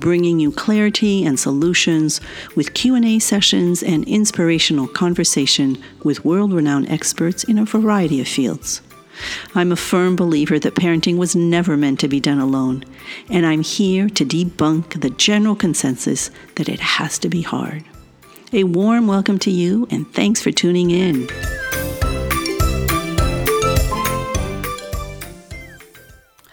bringing you clarity and solutions with Q&A sessions and inspirational conversation with world-renowned experts in a variety of fields. I'm a firm believer that parenting was never meant to be done alone, and I'm here to debunk the general consensus that it has to be hard. A warm welcome to you, and thanks for tuning in.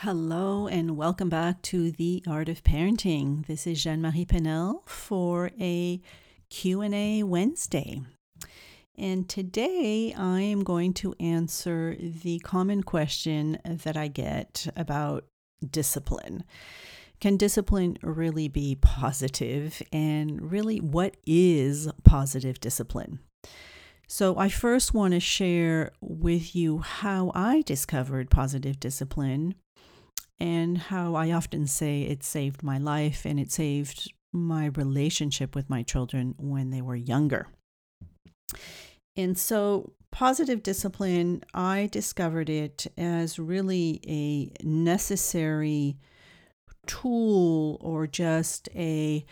Hello and welcome back to The Art of Parenting. This is Jeanne-Marie Paynel for a Q&A Wednesday. And today I am going to answer the common question that I get about discipline. Can discipline really be positive? And really, what is positive discipline? So, I first want to share with you how I discovered positive discipline and how I often say it saved my life and it saved my relationship with my children when they were younger. And so, positive discipline, I discovered it as really a necessary tool or just a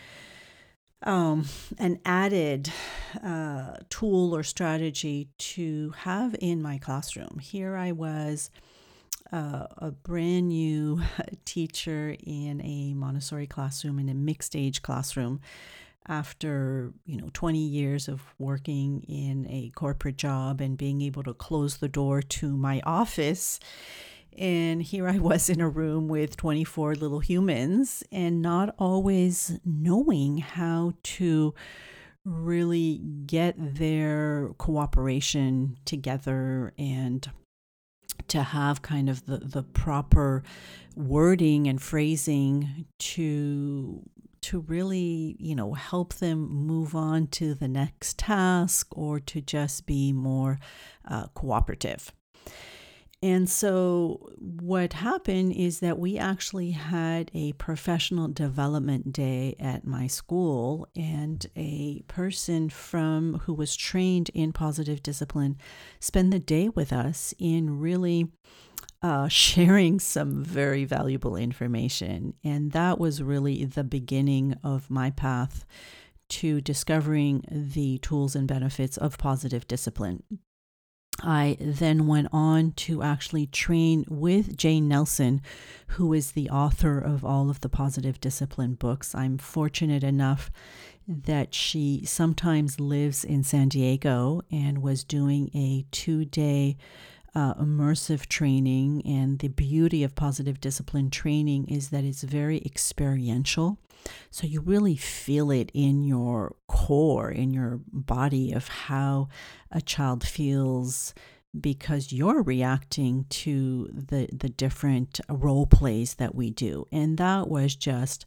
um, an added uh, tool or strategy to have in my classroom. Here I was, uh, a brand new teacher in a Montessori classroom, in a mixed age classroom, after you know 20 years of working in a corporate job and being able to close the door to my office. And here I was in a room with 24 little humans and not always knowing how to really get their cooperation together and to have kind of the, the proper wording and phrasing to to really, you know, help them move on to the next task or to just be more uh, cooperative. And so, what happened is that we actually had a professional development day at my school, and a person from who was trained in positive discipline spent the day with us in really uh, sharing some very valuable information. And that was really the beginning of my path to discovering the tools and benefits of positive discipline. I then went on to actually train with Jane Nelsen, who is the author of all of the positive discipline books. I'm fortunate enough that she sometimes lives in San Diego and was doing a two day uh, immersive training. And the beauty of positive discipline training is that it's very experiential. So you really feel it in your core, in your body, of how a child feels because you're reacting to the the different role plays that we do. And that was just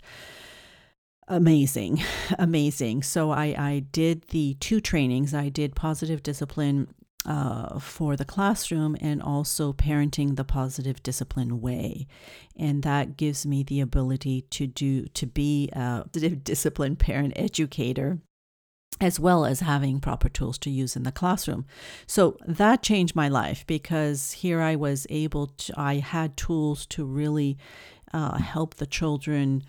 amazing amazing. So i i did the two trainings. I did positive discipline uh, for the classroom and also parenting the positive discipline way and that gives me the ability to do to be a disciplined parent educator as well as having proper tools to use in the classroom. So that changed my life because here I was able to, I had tools to really uh, help the children.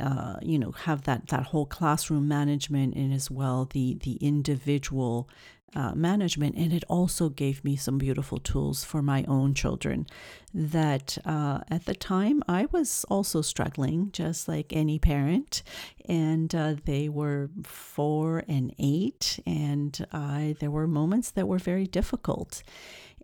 Uh, you know, have that that whole classroom management and as well the the individual uh, management. And it also gave me some beautiful tools for my own children that uh, at the time I was also struggling, just like any parent. And uh, they were four and eight, and I, there were moments that were very difficult.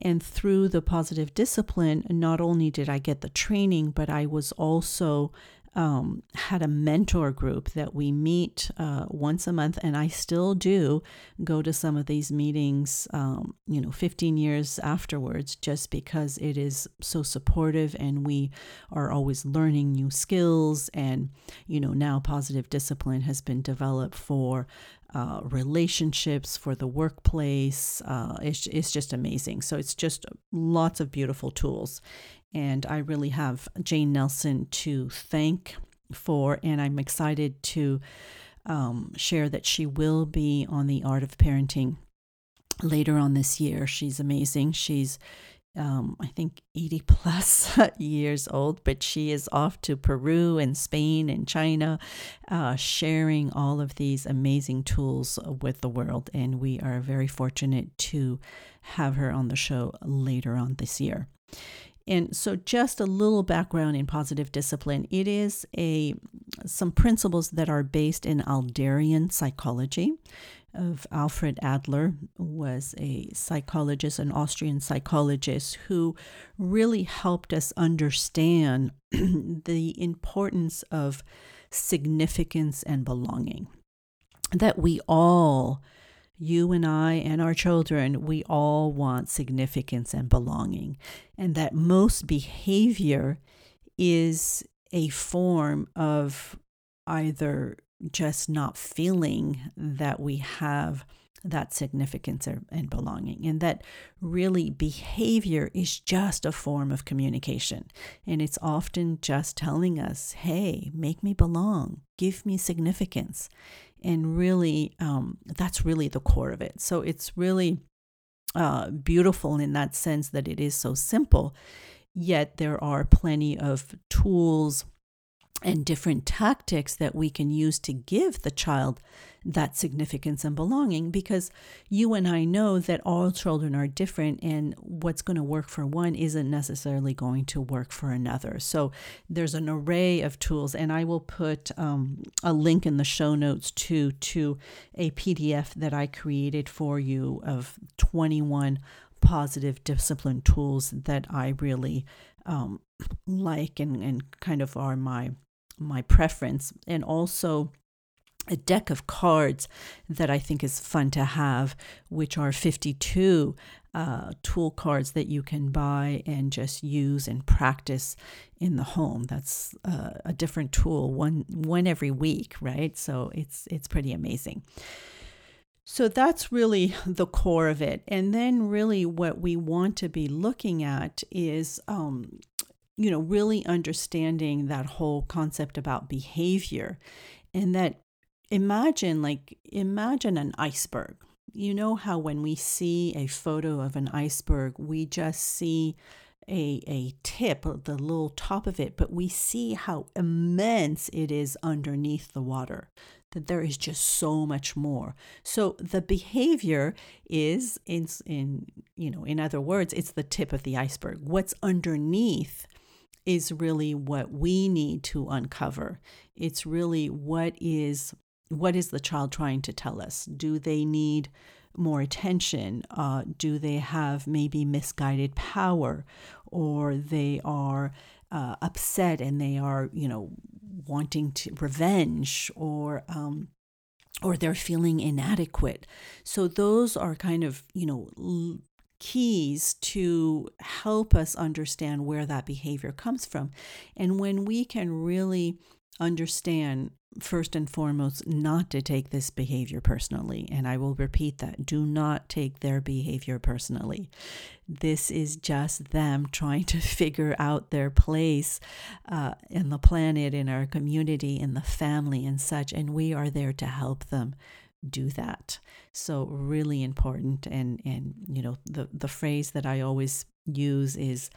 And through the positive discipline, not only did I get the training, but I was also um, had a mentor group that we meet uh, once a month, and I still do go to some of these meetings, um, you know, 15 years afterwards, just because it is so supportive and we are always learning new skills. And, you know, now positive discipline has been developed for uh, relationships, for the workplace. Uh, it's, it's just amazing. So it's just lots of beautiful tools. And I really have Jane Nelsen to thank for, and I'm excited to um, share that she will be on the Art of Parenting later on this year. She's amazing. She's um, I think 80 plus years old, but she is off to Peru and Spain and China, uh, sharing all of these amazing tools with the world. And we are very fortunate to have her on the show later on this year. And so just a little background in positive discipline. It is a some principles that are based in Adlerian psychology of Alfred Adler was a psychologist, an Austrian psychologist who really helped us understand the importance of significance and belonging. That we all you and I and our children, we all want significance and belonging. And that most behavior is a form of either just not feeling that we have that significance and belonging, and that really behavior is just a form of communication. And it's often just telling us, hey, make me belong, give me significance and really um, that's really the core of it. So it's really uh, beautiful in that sense that it is so simple yet there are plenty of tools and different tactics that we can use to give the child that significance and belonging because you and I know that all children are different and what's going to work for one isn't necessarily going to work for another. So there's an array of tools, and I will put um, a link in the show notes to to a PDF that I created for you of 21 positive discipline tools that I really um, like and, and kind of are my my preference and also a deck of cards that I think is fun to have, which are 52 uh, tool cards that you can buy and just use and practice in the home. That's uh, a different tool, one one every week, right? So it's it's pretty amazing. So that's really the core of it. And then, really, what we want to be looking at is um, you know, really understanding that whole concept about behavior and that imagine like imagine an iceberg. You know how when we see a photo of an iceberg, we just see a, a tip, the little top of it, but we see how immense it is underneath the water, that there is just so much more. So the behavior is in, in you know, in other words, it's the tip of the iceberg. What's underneath is really what we need to uncover. It's really what is what is the child trying to tell us? Do they need more attention? Uh, do they have maybe misguided power, or they are uh, upset and they are you know wanting to revenge or um, or they're feeling inadequate. So those are kind of you know keys to help us understand where that behavior comes from. And when we can really understand, first and foremost, not to take this behavior personally, and I will repeat that do not take their behavior personally. This is just them trying to figure out their place uh, in the planet, in our community, in the family, and such, and we are there to help them do that. So really important and and you know the the phrase that I always use is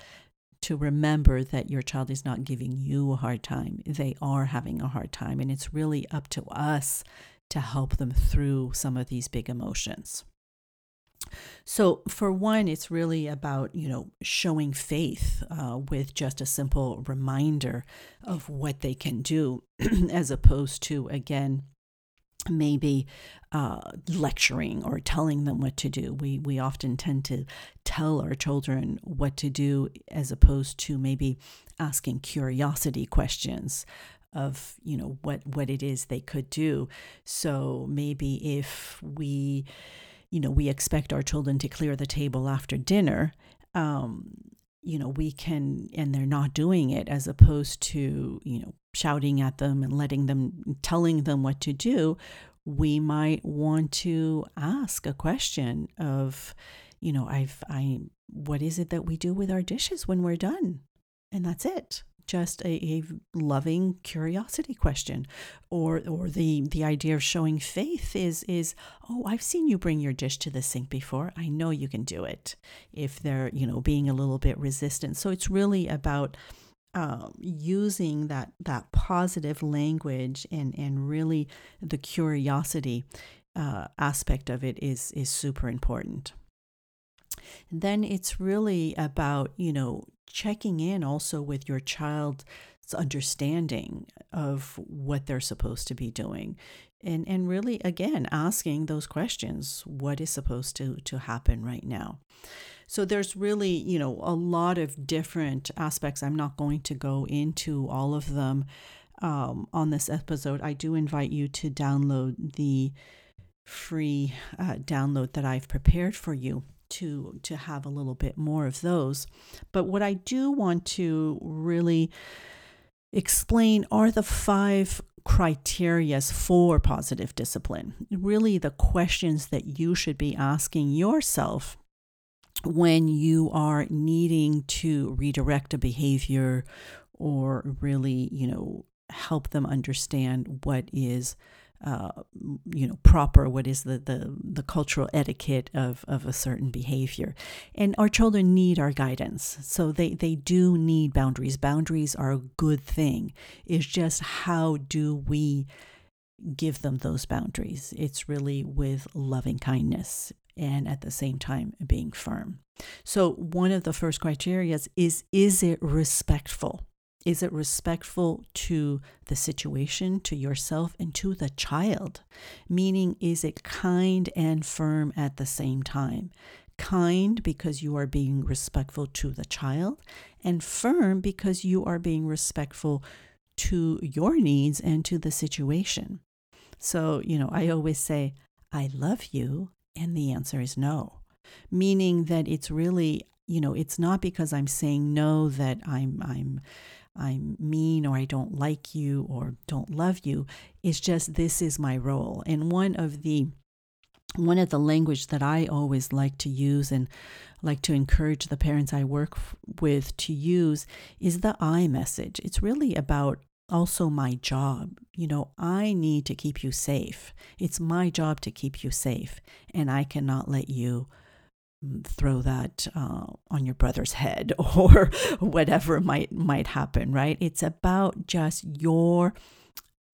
to remember that your child is not giving you a hard time. They are having a hard time and it's really up to us to help them through some of these big emotions. So, for one, it's really about, you know, showing faith uh, with just a simple reminder of what they can do, as opposed to, again, maybe uh, lecturing or telling them what to do. We we often tend to tell our children what to do as opposed to maybe asking curiosity questions. of you know what what it is they could do so maybe if we you know we expect our children to clear the table after dinner um, you know we can and they're not doing it as opposed to you know shouting at them and letting them telling them what to do we might want to ask a question of you know i've i what is it that we do with our dishes when we're done? And that's it just a, a, loving curiosity question or or the the idea of showing faith is is oh i've seen you bring your dish to the sink before. I know you can do it if they're you know being a little bit resistant. So it's really about um, using that that positive language and and really the curiosity uh, aspect of it is is super important then it's really about you know checking in also with your child's understanding of what they're supposed to be doing and and really again asking those questions what is supposed to to happen right now? So there's really you know a lot of different aspects. I'm not going to go into all of them um, on this episode. I do invite you to download the free uh, download that i've prepared for you to to have a little bit more of those. But what I do want to really explain are the five criterias for positive discipline. Really the questions that you should be asking yourself when you are needing to redirect a behavior or really, you know, help them understand what is uh, you know proper what is the, the the cultural etiquette of of a certain behavior. And our children need our guidance. So they they do need boundaries. Boundaries are a good thing. It's just how do we give them those boundaries? It's really with loving kindness and at the same time being firm. So one of the first criteria is is it respectful is it respectful to the situation, to yourself, and to the child? Meaning, is it kind and firm at the same time? Kind because you are being respectful to the child, and firm because you are being respectful to your needs and to the situation. So, you know, I always say, I love you, and the answer is no. Meaning that it's really, you know, it's not because I'm saying no that I'm, I'm, I'm mean or I don't like you or don't love you. It's just this is my role. And one of the one of the language that I always like to use and like to encourage the parents I work with to use is the I message. It's really about also my job. You know, I need to keep you safe. It's my job to keep you safe, and I cannot let you throw that uh, on your brother's head or whatever might might happen right? It's about just your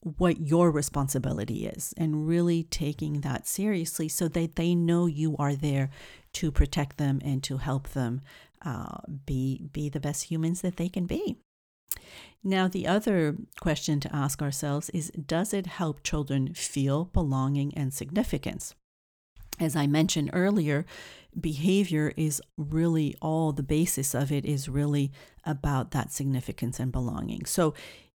what your responsibility is and really taking that seriously so that they know you are there to protect them and to help them uh, be be the best humans that they can be. Now the other question to ask ourselves is does it help children feel belonging and significance? As I mentioned earlier, behavior is really all the basis of it is really about that significance and belonging. So,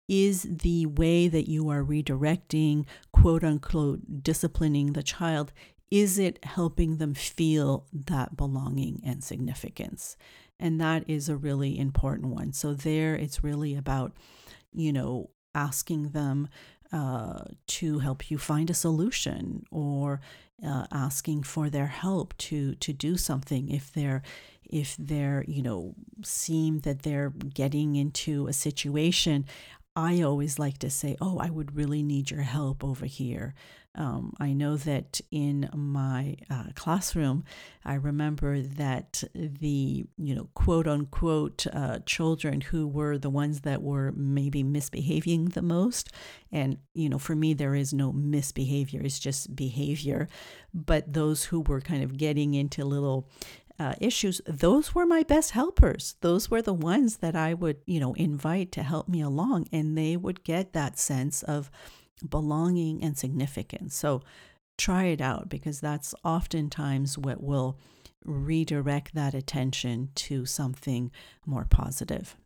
is the way that you are redirecting, quote unquote, disciplining the child, is it helping them feel that belonging and significance? And that is a really important one. So, there it's really about, you know, asking them uh, to help you find a solution or uh, asking for their help to to do something if they're if they're you know seem that they're getting into a situation I always like to say, Oh, I would really need your help over here. Um, I know that in my uh, classroom, I remember that the, you know, quote unquote uh, children who were the ones that were maybe misbehaving the most. And, you know, for me, there is no misbehavior, it's just behavior. But those who were kind of getting into little uh, issues, those were my best helpers. Those were the ones that I would, you know, invite to help me along, and they would get that sense of belonging and significance. So try it out because that's oftentimes what will redirect that attention to something more positive.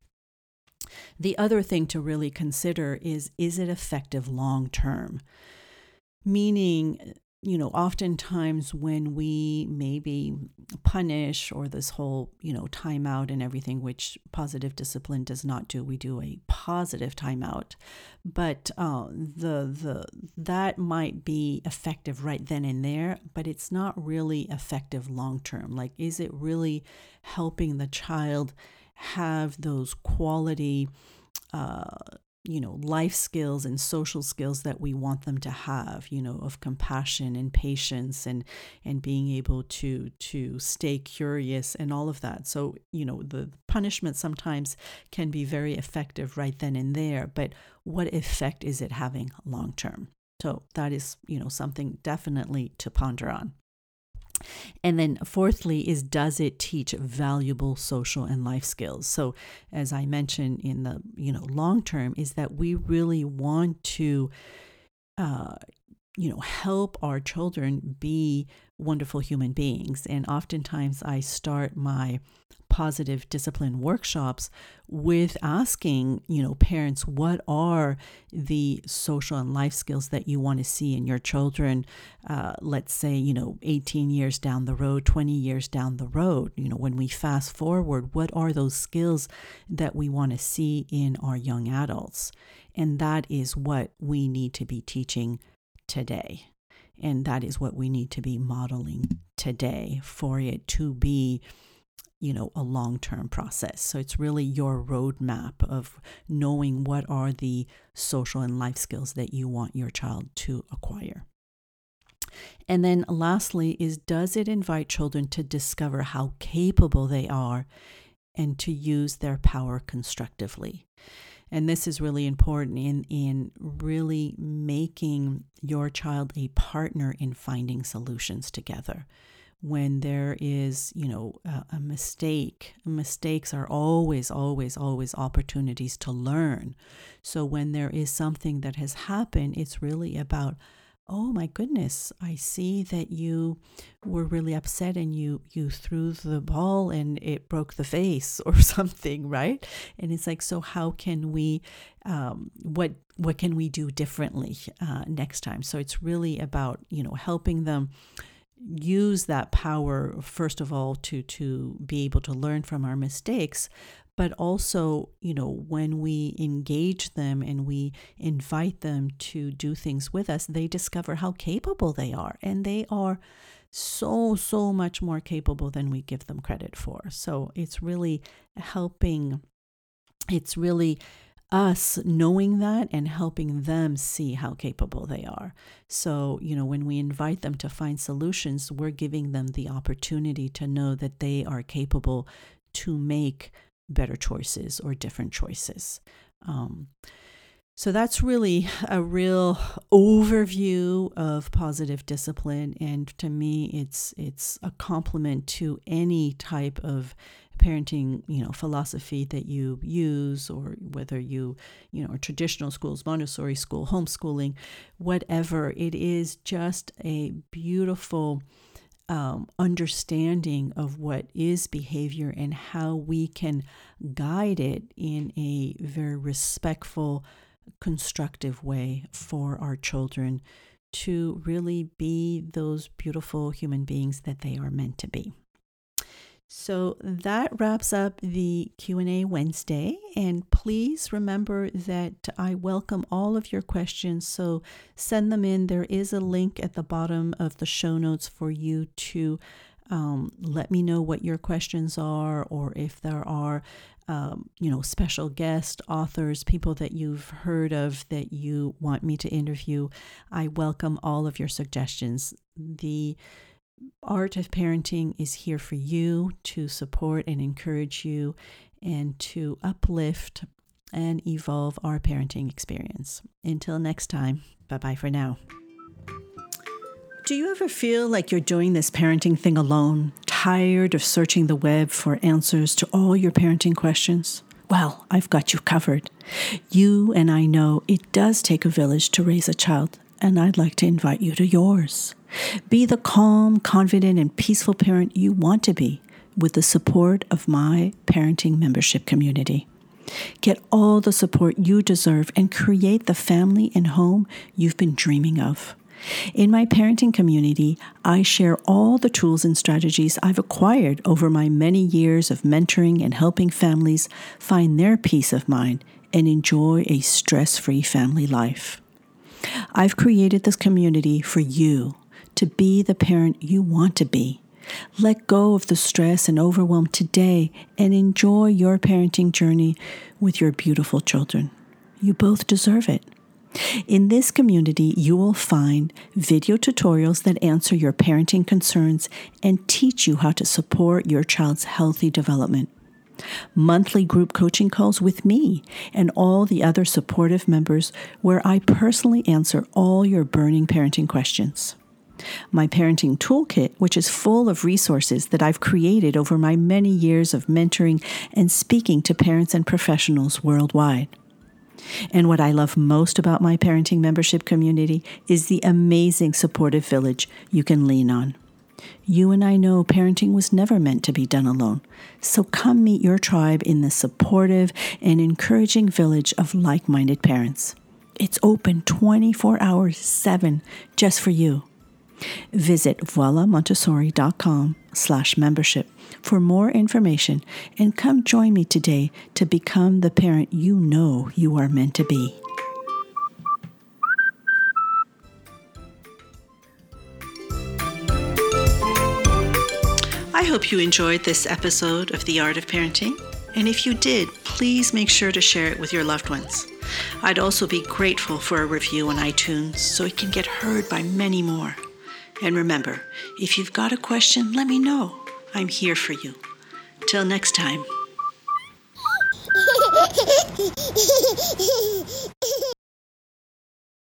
The other thing to really consider is is it effective long term? Meaning, you know, oftentimes when we maybe punish or this whole, you know, timeout and everything, which positive discipline does not do, we do a positive timeout. But uh, the the that might be effective right then and there, but it's not really effective long term. Like, is it really helping the child have those quality? Uh, you know life skills and social skills that we want them to have you know of compassion and patience and and being able to to stay curious and all of that. So you know the punishment sometimes can be very effective right then and there but what effect is it having long term? So that is you know something definitely to ponder on and then fourthly is does it teach valuable social and life skills? So as I mentioned in the you know long term is that we really want to uh, you know help our children be wonderful human beings and oftentimes I start my positive discipline workshops with asking, you know, parents, what are the social and life skills that you want to see in your children? Uh, let's say, you know, 18 years down the road, 20 years down the road, you know, when we fast forward, what are those skills that we want to see in our young adults? And that is what we need to be teaching today. And that is what we need to be modeling today for it to be you know a long-term process. So it's really your roadmap of knowing what are the social and life skills that you want your child to acquire. And then lastly is does it invite children to discover how capable they are and to use their power constructively? And this is really important in in really making your child a partner in finding solutions together when there is, you know, a, a, mistake. Mistakes are always, always, always opportunities to learn. So when there is something that has happened, it's really about, oh my goodness, I see that you were really upset and you you threw the ball and it broke the face or something, right? And it's like, so how can we, um, what what can we do differently uh, next time? So it's really about you know helping them use that power first of all to to be able to learn from our mistakes but also you know when we engage them and we invite them to do things with us they discover how capable they are and they are so so much more capable than we give them credit for. So it's really helping it's really us knowing that and helping them see how capable they are. So, you know, when we invite them to find solutions, we're giving them the opportunity to know that they are capable to make better choices or different choices. Um, so that's really a real overview of positive discipline, and to me, it's it's a complement to any type of parenting you know philosophy that you use or whether you you know traditional schools montessori school homeschooling whatever it is just a beautiful um, understanding of what is behavior and how we can guide it in a very respectful constructive way for our children to really be those beautiful human beings that they are meant to be so that wraps up the Q&A Wednesday and please remember that I welcome all of your questions. So send them in. There is a link at the bottom of the show notes for you to um, let me know what your questions are or if there are um, you know special guest authors people that you've heard of that you want me to interview. I welcome all of your suggestions. The Art of Parenting is here for you to support and encourage you and to uplift and evolve our parenting experience. Until next time, bye bye for now. Do you ever feel like you're doing this parenting thing alone, tired of searching the web for answers to all your parenting questions? Well, I've got you covered. You and I know it does take a village to raise a child, and I'd like to invite you to yours. Be the calm, confident, and peaceful parent you want to be with the support of my parenting membership community. Get all the support you deserve and create the family and home you've been dreaming of. In my parenting community, I share all the tools and strategies I've acquired over my many years of mentoring and helping families find their peace of mind and enjoy a stress free family life. I've created this community for you to be the parent you want to be. Let go of the stress and overwhelm today and enjoy your parenting journey with your beautiful children. You both deserve it. In this community, you will find video tutorials that answer your parenting concerns and teach you how to support your child's healthy development. Monthly group coaching calls with me and all the other supportive members where I personally answer all your burning parenting questions. My parenting toolkit, which is full of resources that I've created over my many years of mentoring and speaking to parents and professionals worldwide. And what I love most about my parenting membership community is the amazing supportive village you can lean on. You and I know parenting was never meant to be done alone. So come meet your tribe in the supportive and encouraging village of like minded parents. It's open 24 hours, 7, just for you. Visit voilamontessori.com slash membership for more information and come join me today to become the parent you know you are meant to be. I hope you enjoyed this episode of The Art of Parenting. And if you did, please make sure to share it with your loved ones. I'd also be grateful for a review on iTunes so it can get heard by many more. And remember, if you've got a question, let me know. I'm here for you. Till next time.